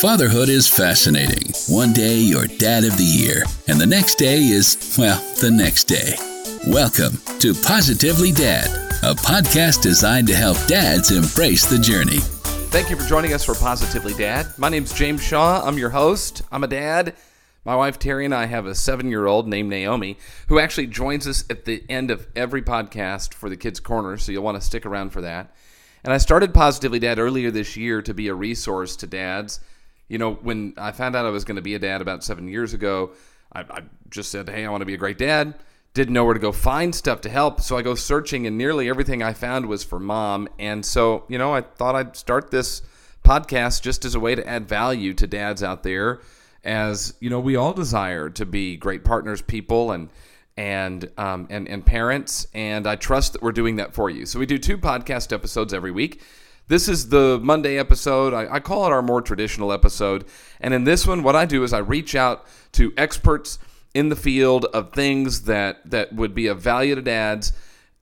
Fatherhood is fascinating. One day you're dad of the year, and the next day is, well, the next day. Welcome to Positively Dad, a podcast designed to help dads embrace the journey. Thank you for joining us for Positively Dad. My name's James Shaw. I'm your host. I'm a dad. My wife Terry and I have a seven year old named Naomi who actually joins us at the end of every podcast for the Kids Corner, so you'll want to stick around for that. And I started Positively Dad earlier this year to be a resource to dads. You know, when I found out I was going to be a dad about seven years ago, I, I just said, hey, I want to be a great dad. Didn't know where to go find stuff to help. So I go searching, and nearly everything I found was for mom. And so, you know, I thought I'd start this podcast just as a way to add value to dads out there as you know we all desire to be great partners people and and um, and and parents and i trust that we're doing that for you so we do two podcast episodes every week this is the monday episode. I, I call it our more traditional episode. And in this one what i do is i reach out to experts in the field of things that that would be of value to dads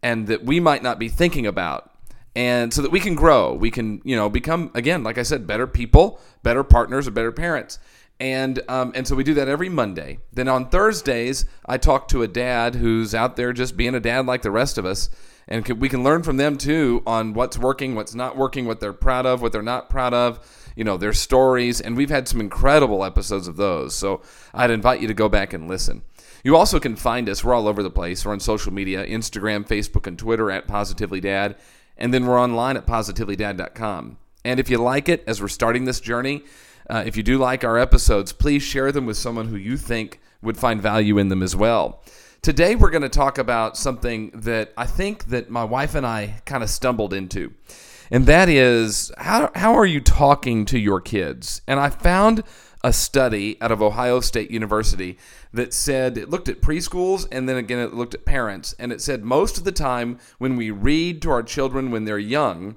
and that we might not be thinking about. And so that we can grow. We can you know become again like i said better people better partners or better parents. And um, and so we do that every Monday. Then on Thursdays, I talk to a dad who's out there just being a dad like the rest of us, and can, we can learn from them too on what's working, what's not working, what they're proud of, what they're not proud of. You know their stories, and we've had some incredible episodes of those. So I'd invite you to go back and listen. You also can find us. We're all over the place. We're on social media: Instagram, Facebook, and Twitter at Positively Dad, and then we're online at positivelydad.com. And if you like it, as we're starting this journey uh, if you do like our episodes, please share them with someone who you think would find value in them as well. Today we're going to talk about something that I think that my wife and I kind of stumbled into. And that is how how are you talking to your kids? And I found a study out of Ohio State University that said it looked at preschools and then again it looked at parents and it said most of the time when we read to our children when they're young,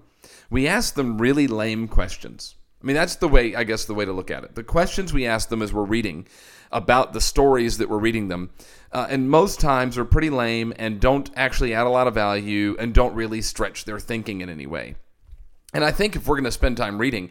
we ask them really lame questions. I mean, that's the way, I guess, the way to look at it. The questions we ask them as we're reading about the stories that we're reading them, uh, and most times are pretty lame and don't actually add a lot of value and don't really stretch their thinking in any way. And I think if we're going to spend time reading,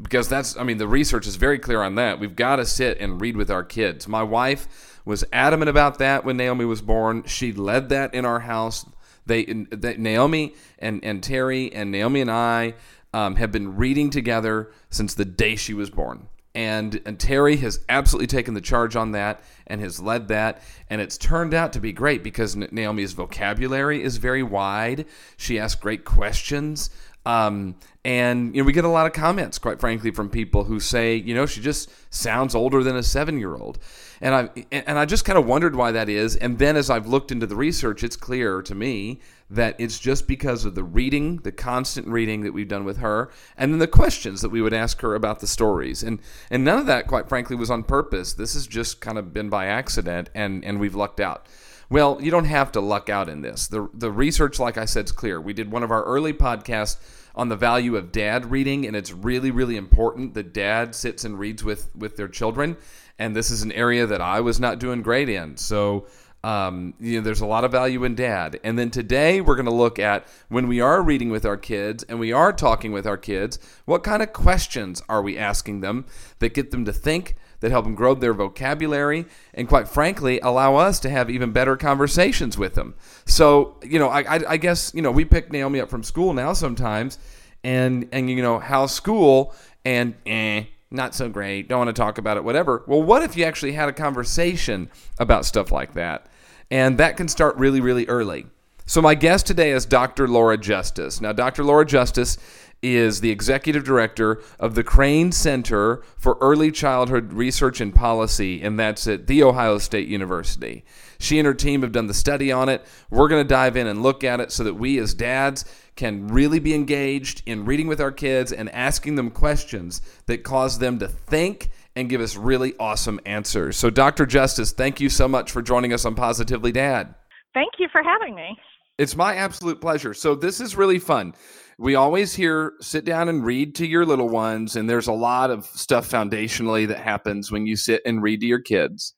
because that's, I mean, the research is very clear on that. We've got to sit and read with our kids. My wife was adamant about that when Naomi was born. She led that in our house. They, they Naomi and, and Terry and Naomi and I um, have been reading together since the day she was born. And, and Terry has absolutely taken the charge on that and has led that. And it's turned out to be great because Naomi's vocabulary is very wide. She asks great questions. Um, and you know, we get a lot of comments, quite frankly, from people who say, you know, she just sounds older than a seven-year-old, and I and I just kind of wondered why that is. And then as I've looked into the research, it's clear to me that it's just because of the reading, the constant reading that we've done with her, and then the questions that we would ask her about the stories. And and none of that, quite frankly, was on purpose. This has just kind of been by accident, and and we've lucked out. Well, you don't have to luck out in this. The the research, like I said, is clear. We did one of our early podcasts on the value of dad reading, and it's really, really important that dad sits and reads with with their children. And this is an area that I was not doing great in. So um, you know, there's a lot of value in dad. And then today we're going to look at when we are reading with our kids and we are talking with our kids, what kind of questions are we asking them that get them to think, that help them grow their vocabulary, and quite frankly, allow us to have even better conversations with them. So, you know, I, I, I guess, you know, we pick Naomi up from school now sometimes, and, and you know, how school? And, eh, not so great, don't want to talk about it, whatever. Well, what if you actually had a conversation about stuff like that? And that can start really, really early. So, my guest today is Dr. Laura Justice. Now, Dr. Laura Justice is the executive director of the Crane Center for Early Childhood Research and Policy, and that's at The Ohio State University. She and her team have done the study on it. We're going to dive in and look at it so that we, as dads, can really be engaged in reading with our kids and asking them questions that cause them to think and give us really awesome answers. So, Dr. Justice, thank you so much for joining us on Positively Dad. Thank you for having me. It's my absolute pleasure. So, this is really fun. We always hear sit down and read to your little ones and there's a lot of stuff foundationally that happens when you sit and read to your kids.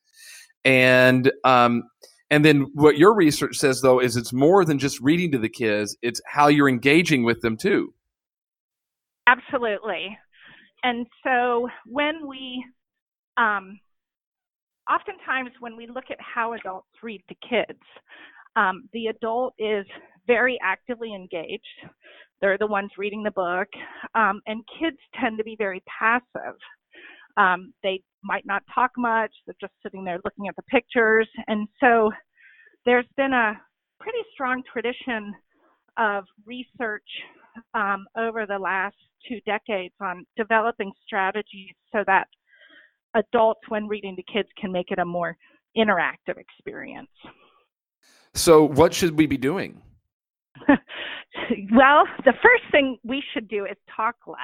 And um and then what your research says though is it's more than just reading to the kids it's how you're engaging with them too. Absolutely. And so when we, um, oftentimes when we look at how adults read to kids, um, the adult is very actively engaged. They're the ones reading the book, um, and kids tend to be very passive. Um, they might not talk much, they're just sitting there looking at the pictures. And so there's been a pretty strong tradition of research um, over the last two decades on developing strategies so that adults, when reading to kids, can make it a more interactive experience. So, what should we be doing? well, the first thing we should do is talk less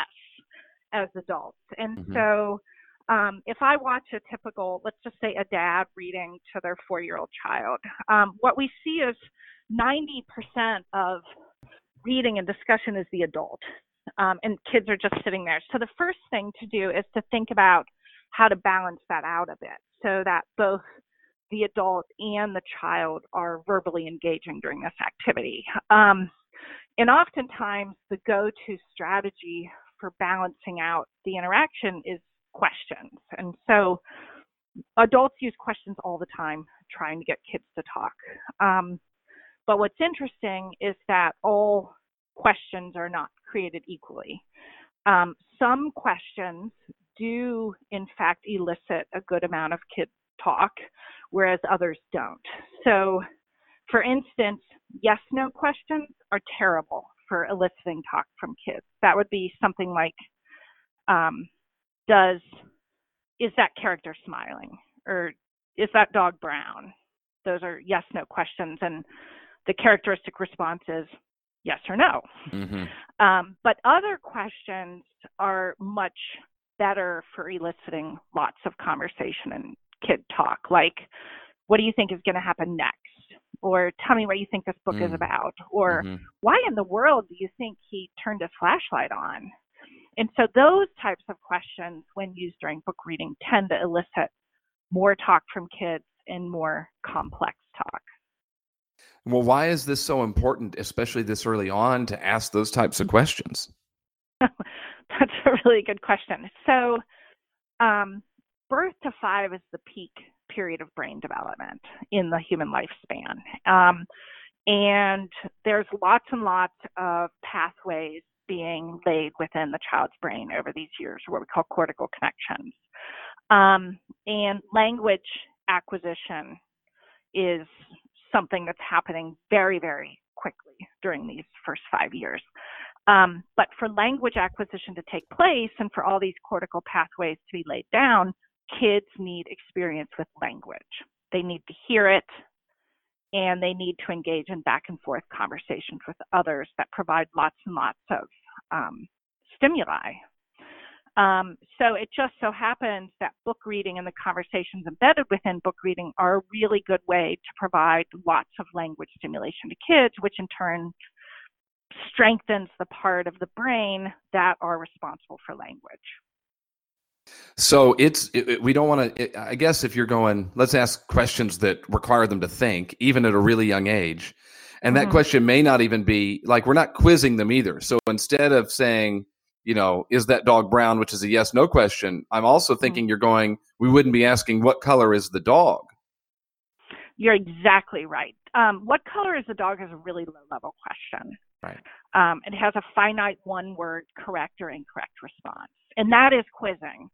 as adults. And mm-hmm. so, um, if I watch a typical, let's just say a dad reading to their four year old child, um, what we see is 90% of reading and discussion is the adult. Um, and kids are just sitting there. So the first thing to do is to think about how to balance that out a bit so that both the adult and the child are verbally engaging during this activity. Um, and oftentimes, the go to strategy for balancing out the interaction is questions. And so, adults use questions all the time trying to get kids to talk. Um, but what's interesting is that all questions are not created equally. Um, some questions do, in fact, elicit a good amount of kid talk, whereas others don't. So, for instance, yes no questions are terrible for eliciting talk from kids. That would be something like, um, does, is that character smiling? Or is that dog brown? Those are yes no questions. And the characteristic response is yes or no. Mm-hmm. Um, but other questions are much better for eliciting lots of conversation and kid talk, like, what do you think is going to happen next? Or tell me what you think this book mm. is about. Or mm-hmm. why in the world do you think he turned his flashlight on? And so those types of questions, when used during book reading, tend to elicit more talk from kids and more complex talk. Well, why is this so important, especially this early on, to ask those types of questions? That's a really good question. So, um, birth to five is the peak period of brain development in the human lifespan. Um, and there's lots and lots of pathways being laid within the child's brain over these years, what we call cortical connections. Um, and language acquisition is something that's happening very, very quickly during these first five years. Um, but for language acquisition to take place and for all these cortical pathways to be laid down, kids need experience with language. They need to hear it and they need to engage in back and forth conversations with others that provide lots and lots of um, stimuli um, so it just so happens that book reading and the conversations embedded within book reading are a really good way to provide lots of language stimulation to kids, which in turn strengthens the part of the brain that are responsible for language. So it's it, it, we don't want to. I guess if you're going, let's ask questions that require them to think, even at a really young age, and that mm-hmm. question may not even be like we're not quizzing them either. So instead of saying, you know, is that dog brown, which is a yes no question. I'm also mm-hmm. thinking mm-hmm. you're going, we wouldn't be asking what color is the dog. You're exactly right. Um, what color is the dog is a really low level question. Right. Um, it has a finite one word correct or incorrect response, and that is quizzing.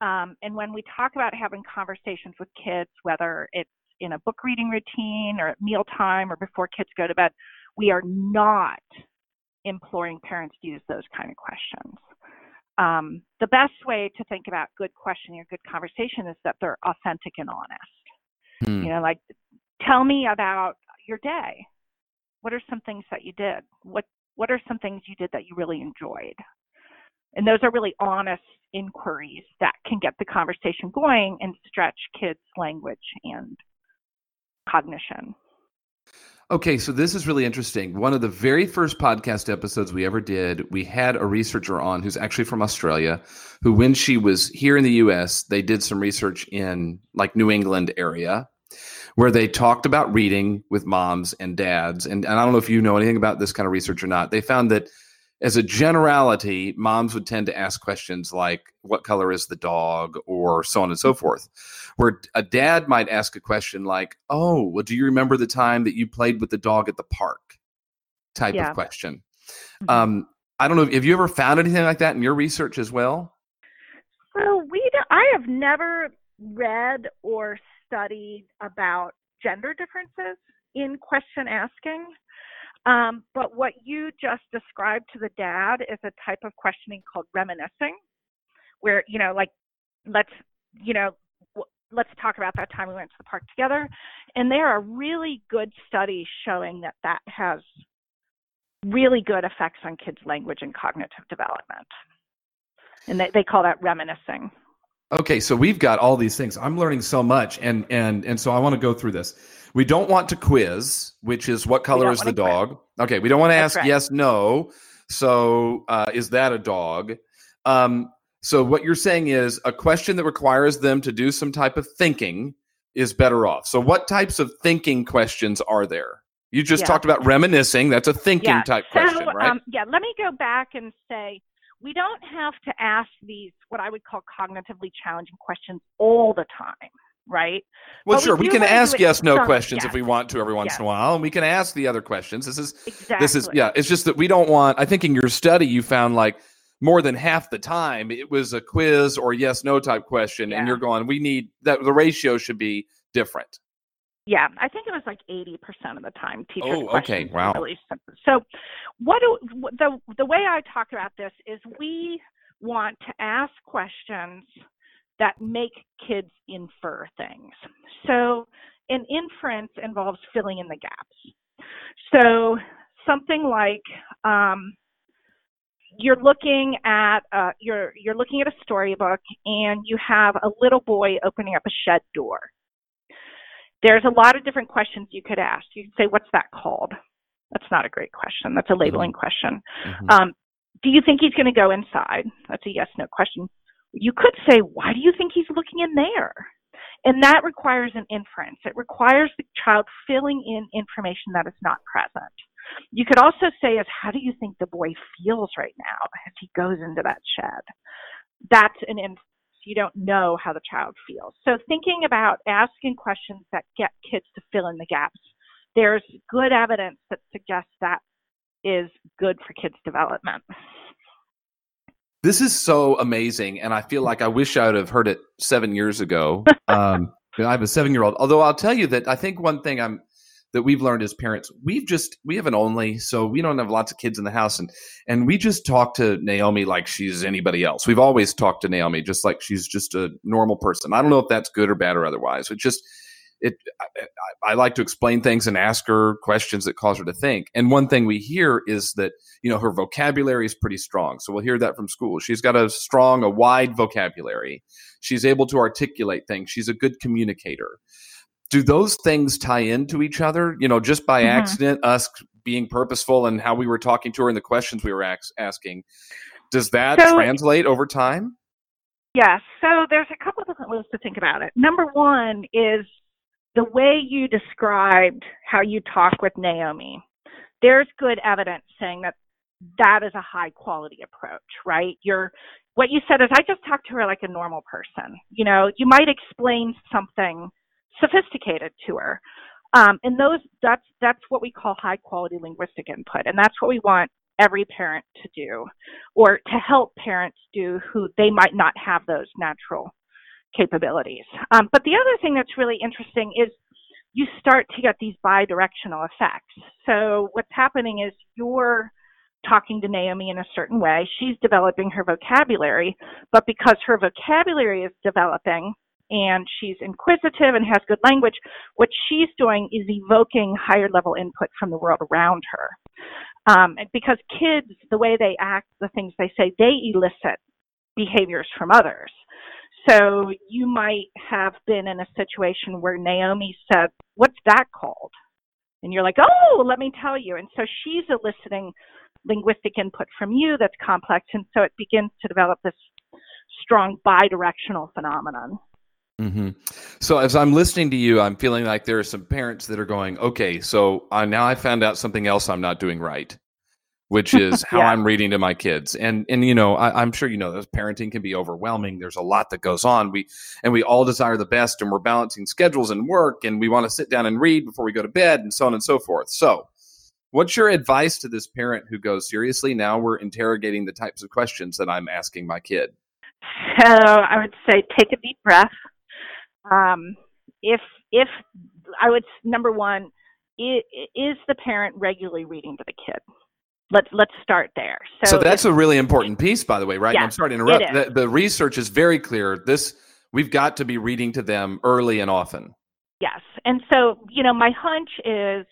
Um, and when we talk about having conversations with kids, whether it's in a book reading routine or at mealtime or before kids go to bed, we are not imploring parents to use those kind of questions. Um, the best way to think about good questioning or good conversation is that they're authentic and honest. Hmm. You know, like tell me about your day. What are some things that you did? What what are some things you did that you really enjoyed? And those are really honest inquiries that can get the conversation going and stretch kids' language and cognition. Okay, so this is really interesting. One of the very first podcast episodes we ever did, we had a researcher on who's actually from Australia, who when she was here in the US, they did some research in like New England area where they talked about reading with moms and dads. And, and I don't know if you know anything about this kind of research or not. They found that as a generality, moms would tend to ask questions like, What color is the dog? or so on and so forth. Where a dad might ask a question like, Oh, well, do you remember the time that you played with the dog at the park? type Yeah. of question. Mhm. Um, I don't know. Have you ever found anything like that in your research as well? So we, do, I have never read or studied about gender differences in question asking. Um, but what you just described to the dad is a type of questioning called reminiscing, where you know, like, let's, you know, let's talk about that time we went to the park together. And there are really good studies showing that that has really good effects on kids' language and cognitive development. And they, they call that reminiscing. Okay, so we've got all these things. I'm learning so much, and and and so I want to go through this. We don't want to quiz, which is what color is the wanna quiz. dog. Okay, we don't want to That's ask right. yes, no. So uh, is that a dog? Um, so what you're saying is a question that requires them to do some type of thinking is better off. So what types of thinking questions are there? You just Yeah. talked about reminiscing. That's a thinking yeah. type so, question, right? Um, yeah, let me go back and say we don't have to ask these what I would call cognitively challenging questions all the time, right? well, but sure. We, do can ask yes, no questions if we want to every once Yes. in a while, and we can ask the other questions. This is Exactly. this is yeah it's just that we don't want i think in your study you found like more than half the time it was a quiz or yes no type question Yeah. and you're going we need that the ratio should be different Yeah, I think it was like 80% of the time teachers' Oh, okay. Wow. really. So, what do, the the way I talk about this is we want to ask questions that make kids infer things. So, an inference involves filling in the gaps. So, something like um, you're looking at uh, you're you're looking at a storybook and you have a little boy opening up a shed door there's a lot of different questions you could ask. You could say, What's that called? That's not a great question. That's a labeling question. Mhm. Um, do you think he's going to go inside? That's a yes no question. You could say, Why do you think he's looking in there? And that requires an inference. It requires the child filling in information that is not present. You could also say, is how do you think the boy feels right now as he goes into that shed? That's an inference. You don't know how the child feels. So thinking about asking questions that get kids to fill in the gaps, there's good evidence that suggests that is good for kids' development. this is so amazing and i feel like i wish i would have heard it seven years ago um, i have a seven year old although i'll tell you that i think one thing i'm that we've learned as parents we've just we have an only so we don't have lots of kids in the house. And and we just talk to naomi like she's anybody else. We've always talked to naomi just like she's just a normal person. I don't know if that's good or bad or otherwise. It just it I, I, like to explain things and ask her questions that cause her to think. And one thing we hear is that you know her vocabulary is pretty strong. So we'll hear that from school. She's got a strong a wide vocabulary. She's able to articulate things. She's a good communicator do those things tie into each other you know just by Mhm. accident us being purposeful and how we were talking to her and the questions we were ax- asking does that So- translate over time Yes. So there's a couple of different ways to think about it. Number one is the way you described how you talk with Naomi. There's good evidence saying that that is a high quality approach, right? You're what you said is I just talked to her like a normal person. You know, you might explain something sophisticated to her. Um, and those that's that's what we call high quality linguistic input, and that's what we want every parent to do, or to help parents do who they might not have those natural capabilities. Um, but the other thing that's really interesting is you start to get these bi-directional effects. So what's happening is you're talking to Naomi in a certain way. She's developing her vocabulary, but because her vocabulary is developing and she's inquisitive and has good language, what she's doing is evoking higher level input from the world around her. Um, because kids, the way they act, the things they say, they elicit behaviors from others. So you might have been in a situation where Naomi said, What's that called? And you're like, Oh, let me tell you. And so she's eliciting linguistic input from you that's complex. And so it begins to develop this strong bi directional phenomenon. Hmm So as I'm listening to you, I'm feeling like there are some parents that are going, okay, so uh, now I found out something else I'm not doing right. which is how Yeah. I'm reading to my kids. And and you know, I, I'm sure you know that parenting can be overwhelming. There's a lot that goes on. We and we all desire the best, and we're balancing schedules and work, and we want to sit down and read before we go to bed, and so on and so forth. So, what's your advice to this parent who goes seriously? Now we're interrogating the types of questions that I'm asking my kid. So I would say take a deep breath. Um, if if I would number one, is the parent regularly reading to the kid? Let's let's start there. So, So, that's a really important piece, by the way, right? And I'm sorry to interrupt. The, the research is very clear. This we've got to be reading to them early and often. Yes. And so, you know, my hunch is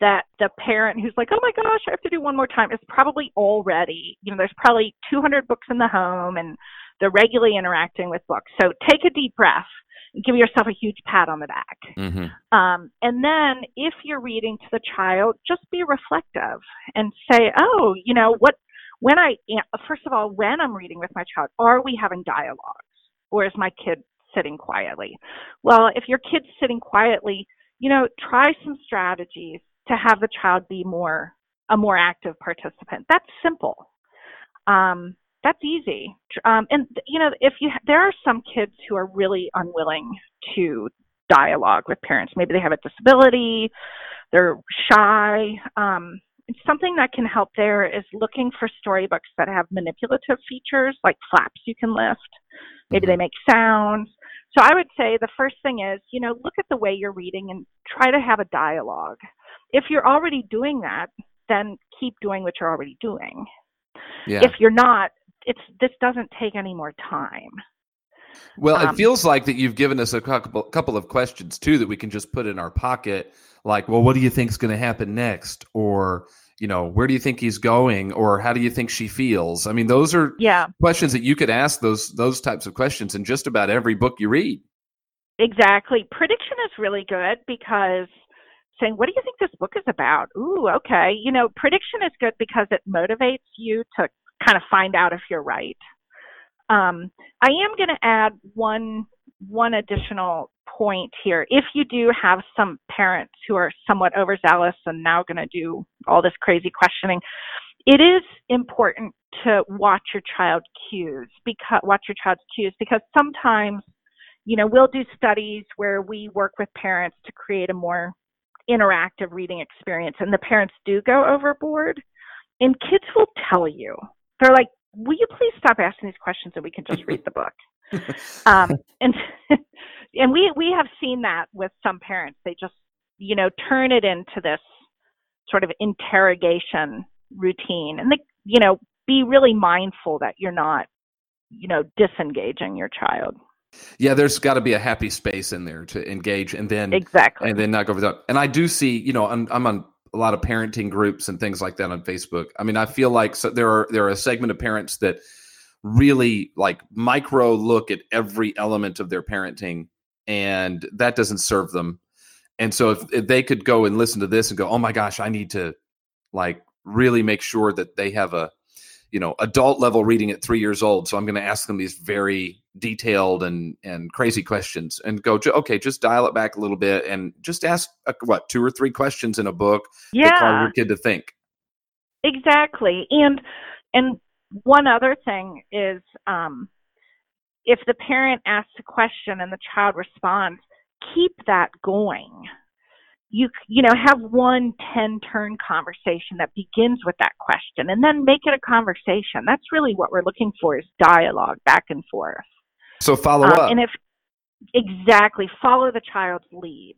that the parent who's like, oh my gosh, I have to do one more time is probably already, you know, there's probably 200 books in the home and they're regularly interacting with books. So take a deep breath give yourself a huge pat on the back. Mm-hmm. Um, and then if you're reading to the child, just be reflective and say, oh, you know, what, when I, first of all, when I'm reading with my child, are we having dialogues or is my kid sitting quietly? Well, if your kid's sitting quietly, you know, try some strategies to have the child be more, a more active participant. That's simple. Um, that's easy. Um, and you know, if you there are some kids who are really unwilling to dialogue with parents. Maybe they have a disability, they're shy. Um, something that can help there is looking for storybooks that have manipulative features like flaps you can lift. Maybe they make sounds. So I would say the first thing is, you know, look at the way you're reading and try to have a dialogue. If you're already doing that, then keep doing what you're already doing. Yeah. If you're not, it's this doesn't take any more time. Well, it Um, feels like that you've given us a couple couple of questions too that we can just put in our pocket, like, well, what do you think's going to happen next, or you know, where do you think he's going, or how do you think she feels? I mean, those are Yeah, questions that you could ask those those types of questions in just about every book you read. exactly. Prediction is really good because saying, "What do you think this book is about?" Ooh, okay. You know, prediction is good because it motivates you to kind of find out if you're right. Um, I am going to add one one additional point here. If you do have some parents who are somewhat overzealous and now going to do all this crazy questioning, it is important to watch your child cues because watch your child's cues because sometimes you know we'll do studies where we work with parents to create a more interactive reading experience and the parents do go overboard and kids will tell you they're like will you please stop asking these questions and we can just read the book? Um, and and we we have seen that with some parents. They just you know turn it into this sort of interrogation routine. And they you know be really mindful that you're not you know disengaging your child. Yeah, there's got to be a happy space in there to engage, and then exactly. and then not go over. And I do see, you know, I'm, I'm on a lot of parenting groups and things like that on Facebook. I mean, I feel like so there are there are a segment of parents that really like micro look at every element of their parenting, and that doesn't serve them. And so if, if they could go and listen to this and go, oh my gosh, I need to like really make sure that they have a you know adult level reading at three years old so i'm going to ask them these very detailed and and crazy questions and go okay just dial it back a little bit and just ask uh, what two or three questions in a book that cause your kid to think. Exactly and and one other thing is um if the parent asks a question and the child responds keep that going you you know have one 10 turn conversation that begins with that question and then make it a conversation. That's really what we're looking for is dialogue back and forth. So follow Um, up. and if exactly follow the child's lead.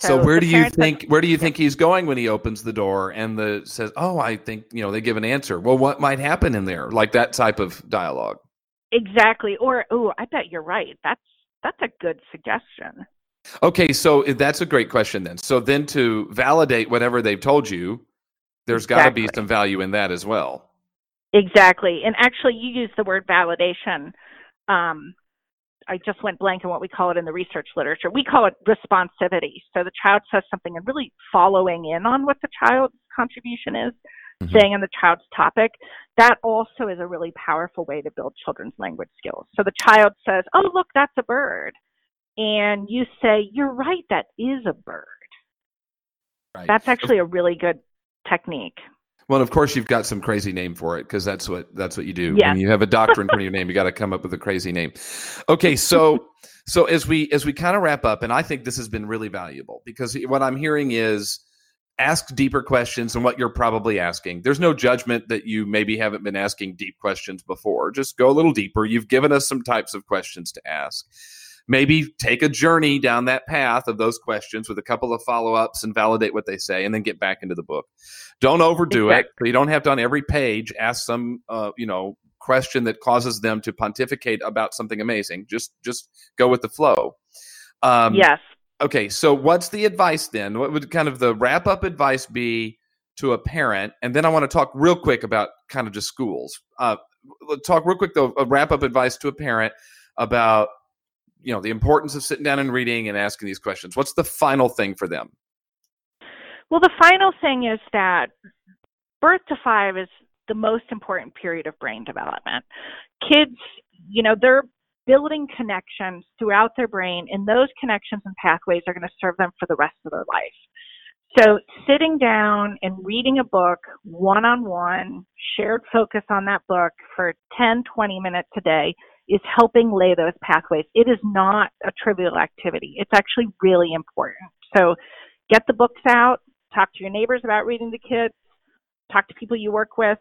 So, where do you think where do you think he's going when he opens the door and the says oh i think you know they give an answer. Well what might happen in there? Like that type of dialogue. Exactly. Or oh i bet you're right. That's that's a good suggestion okay so that's a great question then so then to validate whatever they've told you there's got to be some value in that as well Exactly. And actually, you use the word validation. Um, I just went blank on what we call it in the research literature. We call it responsivity. So the child says something and really following in on what the child's contribution is, Mhm. staying on the child's topic. That also is a really powerful way to build children's language skills. So the child says, Oh, look, that's a bird. And you say, You're right, that is a bird. right That's actually a really good technique. Well, of course, you've got some crazy name for it because that's what that's what you do. Yeah. When you have a doctor in front of your name, you got to come up with a crazy name. Okay, so so as we as we kind of wrap up, and I think this has been really valuable because what I'm hearing is ask deeper questions than what you're probably asking. There's no judgment that you maybe haven't been asking deep questions before. Just go a little deeper. You've given us some types of questions to ask maybe take a journey down that path of those questions with a couple of follow-ups and validate what they say and then get back into the book. Don't overdo exactly. it you don't have to on every page ask some uh, you know question that causes them to pontificate about something amazing. Just just go with the flow. Um, yes. okay so what's the advice then? What would kind of the wrap up advice be to a parent? And then i want to talk real quick about kind of just schools. Uh, talk real quick though a wrap up advice to a parent about you know the importance of sitting down and reading and asking these questions. What's the final thing for them? Well the final thing is that birth to five is the most important period of brain development. Kids you know they're building connections throughout their brain and those connections and pathways are going to serve them for the rest of their life. So sitting down and reading a book one on one shared focus on that book for 10 20 minutes a day is helping lay those pathways. It is not a trivial activity. It's actually really important. So get the books out, talk to your neighbors about reading to kids, talk to people you work with,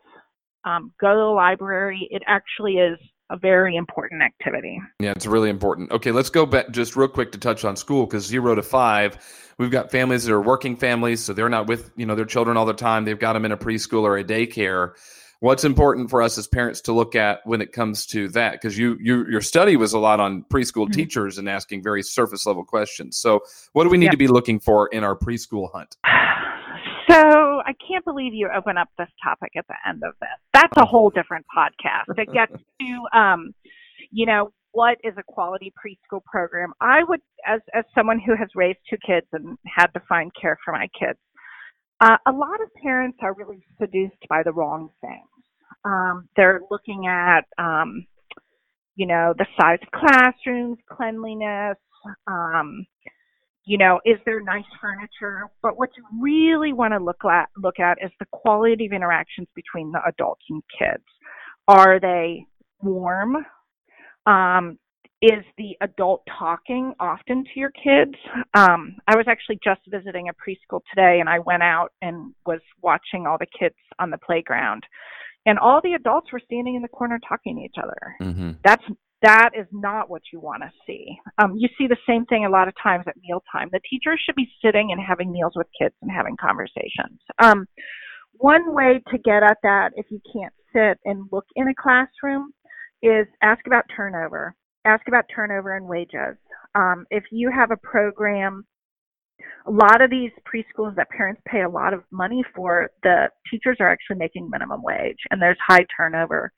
um, go to the library. It actually is a very important activity. Yeah, it's really important. Okay, let's go back just real quick to touch on school because zero to five, we've got families that are working families, so they're not with you know their children all the time. They've got them in a preschool or a daycare what's important for us as parents to look at when it comes to that because you, you your study was a lot on preschool mm-hmm. teachers and asking very surface level questions so what do we need yeah. to be looking for in our preschool hunt so i can't believe you open up this topic at the end of this that's a whole different podcast it gets to um you know what is a quality preschool program i would as as someone who has raised two kids and had to find care for my kids uh, a lot of parents are really seduced by the wrong things. Um, they're looking at, um, you know, the size of classrooms, cleanliness, um, you know, is there nice furniture? But what you really want to look at look at is the quality of interactions between the adults and kids. Are they warm? Um, is the adult talking often to your kids? Um, I was actually just visiting a preschool today and I went out and was watching all the kids on the playground. And all the adults were standing in the corner talking to each other. Mm-hmm. That's that is not what you want to see. Um, you see the same thing a lot of times at mealtime. The teachers should be sitting and having meals with kids and having conversations. Um, one way to get at that, if you can't sit and look in a classroom, is ask about turnover ask about turnover and wages. Um, if you have a program, a lot of these preschools that parents pay a lot of money for, the teachers are actually making minimum wage and there's high turnover.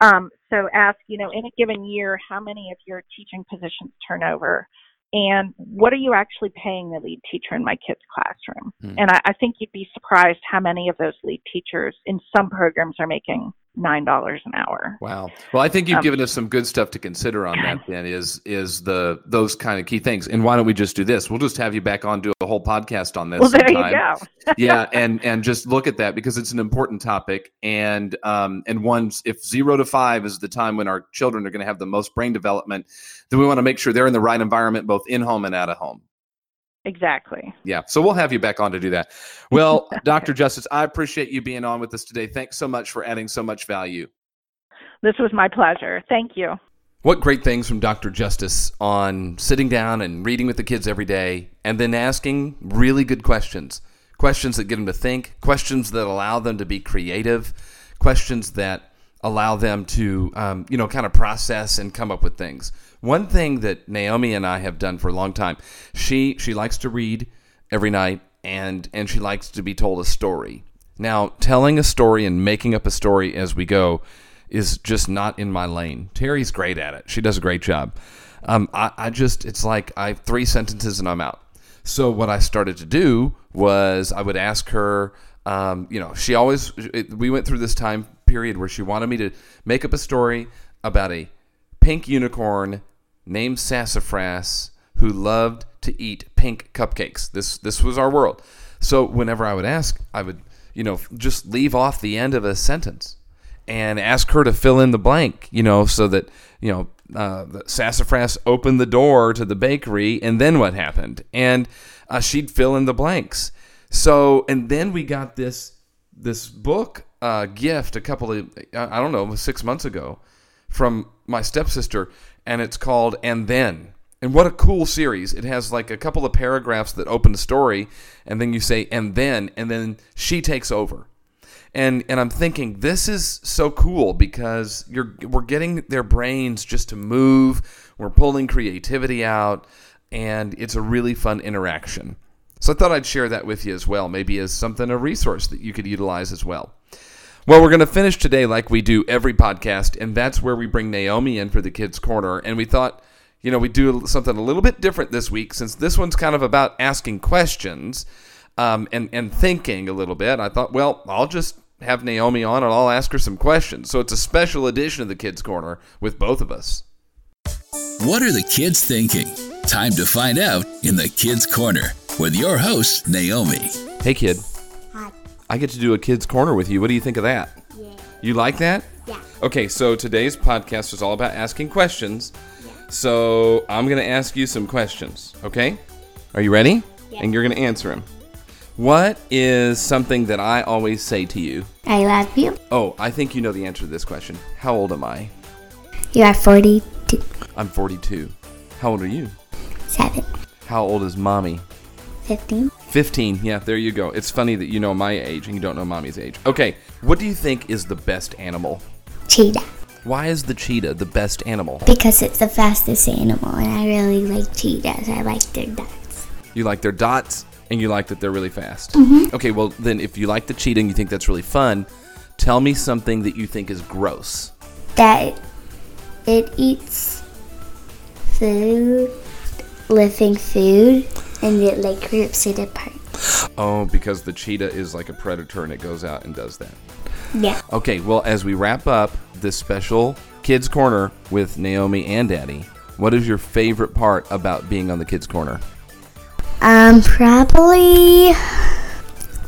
Um, so ask, you know, in a given year, how many of your teaching positions turn over? And what are you actually paying the lead teacher in my kid's classroom? Hmm. And I, I think you'd be surprised how many of those lead teachers in some programs are making nine dollars an hour. Wow. Well, I think you've um, given us some good stuff to consider on that. Then is is the those kind of key things. And why don't we just do this? We'll just have you back on do a whole podcast on this. Well, there sometime. you go. yeah, and and just look at that because it's an important topic. And um and once if zero to five is the time when our children are going to have the most brain development, then we want to make sure they're in the right environment, both in home and out of home. Exactly. Yeah. So we'll have you back on to do that. Well, Dr. Justice, I appreciate you being on with us today. Thanks so much for adding so much value. This was my pleasure. Thank you. What great things from Dr. Justice on sitting down and reading with the kids every day and then asking really good questions. Questions that get them to think, questions that allow them to be creative, questions that allow them to, um, you know, kind of process and come up with things. One thing that Naomi and I have done for a long time, she she likes to read every night and and she likes to be told a story. Now, telling a story and making up a story as we go is just not in my lane. Terry's great at it. She does a great job. Um, I, I just it's like I have three sentences and I'm out. So what I started to do was I would ask her. Um, you know, she always it, we went through this time period where she wanted me to make up a story about a pink unicorn named Sassafras who loved to eat pink cupcakes. This this was our world. So whenever I would ask, I would you know, just leave off the end of a sentence and ask her to fill in the blank, you know, so that, you know, uh, Sassafras opened the door to the bakery, and then what happened? And uh, she'd fill in the blanks. So, and then we got this this book uh, gift a couple of I don't know six months ago from my stepsister, and it's called And Then. And what a cool series! It has like a couple of paragraphs that open the story, and then you say and then, and then she takes over and and I'm thinking this is so cool because you're we're getting their brains just to move. We're pulling creativity out, and it's a really fun interaction. So I thought I'd share that with you as well, maybe as something a resource that you could utilize as well. Well, we're going to finish today like we do every podcast, and that's where we bring Naomi in for the Kids Corner. And we thought, you know, we do something a little bit different this week since this one's kind of about asking questions um, and and thinking a little bit, I thought, well, I'll just have Naomi on and I'll ask her some questions. So it's a special edition of the Kids Corner with both of us. What are the kids thinking? Time to find out in the Kids Corner with your host, Naomi. Hey, kid. I get to do a Kids Corner with you. What do you think of that? Yeah. You like that? Yeah. Okay, so today's podcast is all about asking questions. So I'm going to ask you some questions, okay? Are you ready? Yeah. And you're going to answer them. What is something that I always say to you? I love you. Oh, I think you know the answer to this question. How old am I? You are 42. I'm 42. How old are you? 7. How old is mommy? 15. 15. Yeah, there you go. It's funny that you know my age and you don't know mommy's age. Okay, what do you think is the best animal? Cheetah. Why is the cheetah the best animal? Because it's the fastest animal, and I really like cheetahs. I like their dots. You like their dots and you like that they're really fast. Mm-hmm. Okay, well, then if you like the cheetah and you think that's really fun, tell me something that you think is gross. That it eats food, living food, and it like rips it apart. Oh, because the cheetah is like a predator and it goes out and does that. Yeah. Okay, well, as we wrap up this special Kids Corner with Naomi and Daddy, what is your favorite part about being on the Kids Corner? Um, probably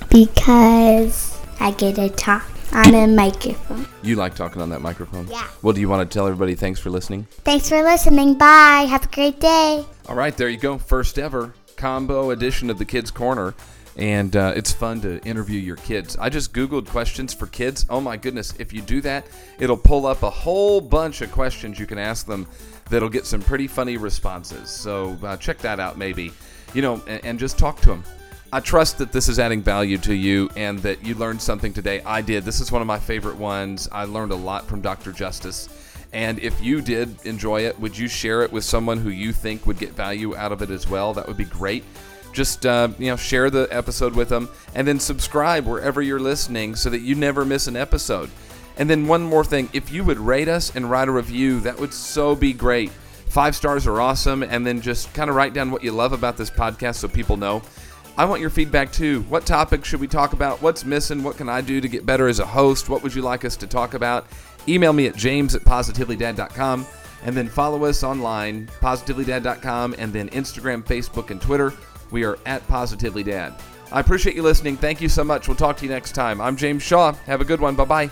because I get to talk on a microphone. You like talking on that microphone? Yeah. Well, do you want to tell everybody thanks for listening? Thanks for listening. Bye. Have a great day. All right, there you go. First ever combo edition of the Kids Corner. And uh, it's fun to interview your kids. I just Googled questions for kids. Oh my goodness. If you do that, it'll pull up a whole bunch of questions you can ask them that'll get some pretty funny responses. So uh, check that out, maybe. You know, and, and just talk to them. I trust that this is adding value to you and that you learned something today. I did. This is one of my favorite ones. I learned a lot from Dr. Justice. And if you did enjoy it, would you share it with someone who you think would get value out of it as well? That would be great. Just uh, you know, share the episode with them, and then subscribe wherever you're listening so that you never miss an episode. And then one more thing, if you would rate us and write a review, that would so be great. Five stars are awesome, and then just kind of write down what you love about this podcast so people know. I want your feedback too. What topics should we talk about? What's missing? What can I do to get better as a host? What would you like us to talk about? Email me at james at positivelydad.com and then follow us online, positivelydad.com, and then Instagram, Facebook, and Twitter. We are at positivelydad. I appreciate you listening. Thank you so much. We'll talk to you next time. I'm James Shaw. Have a good one. Bye bye.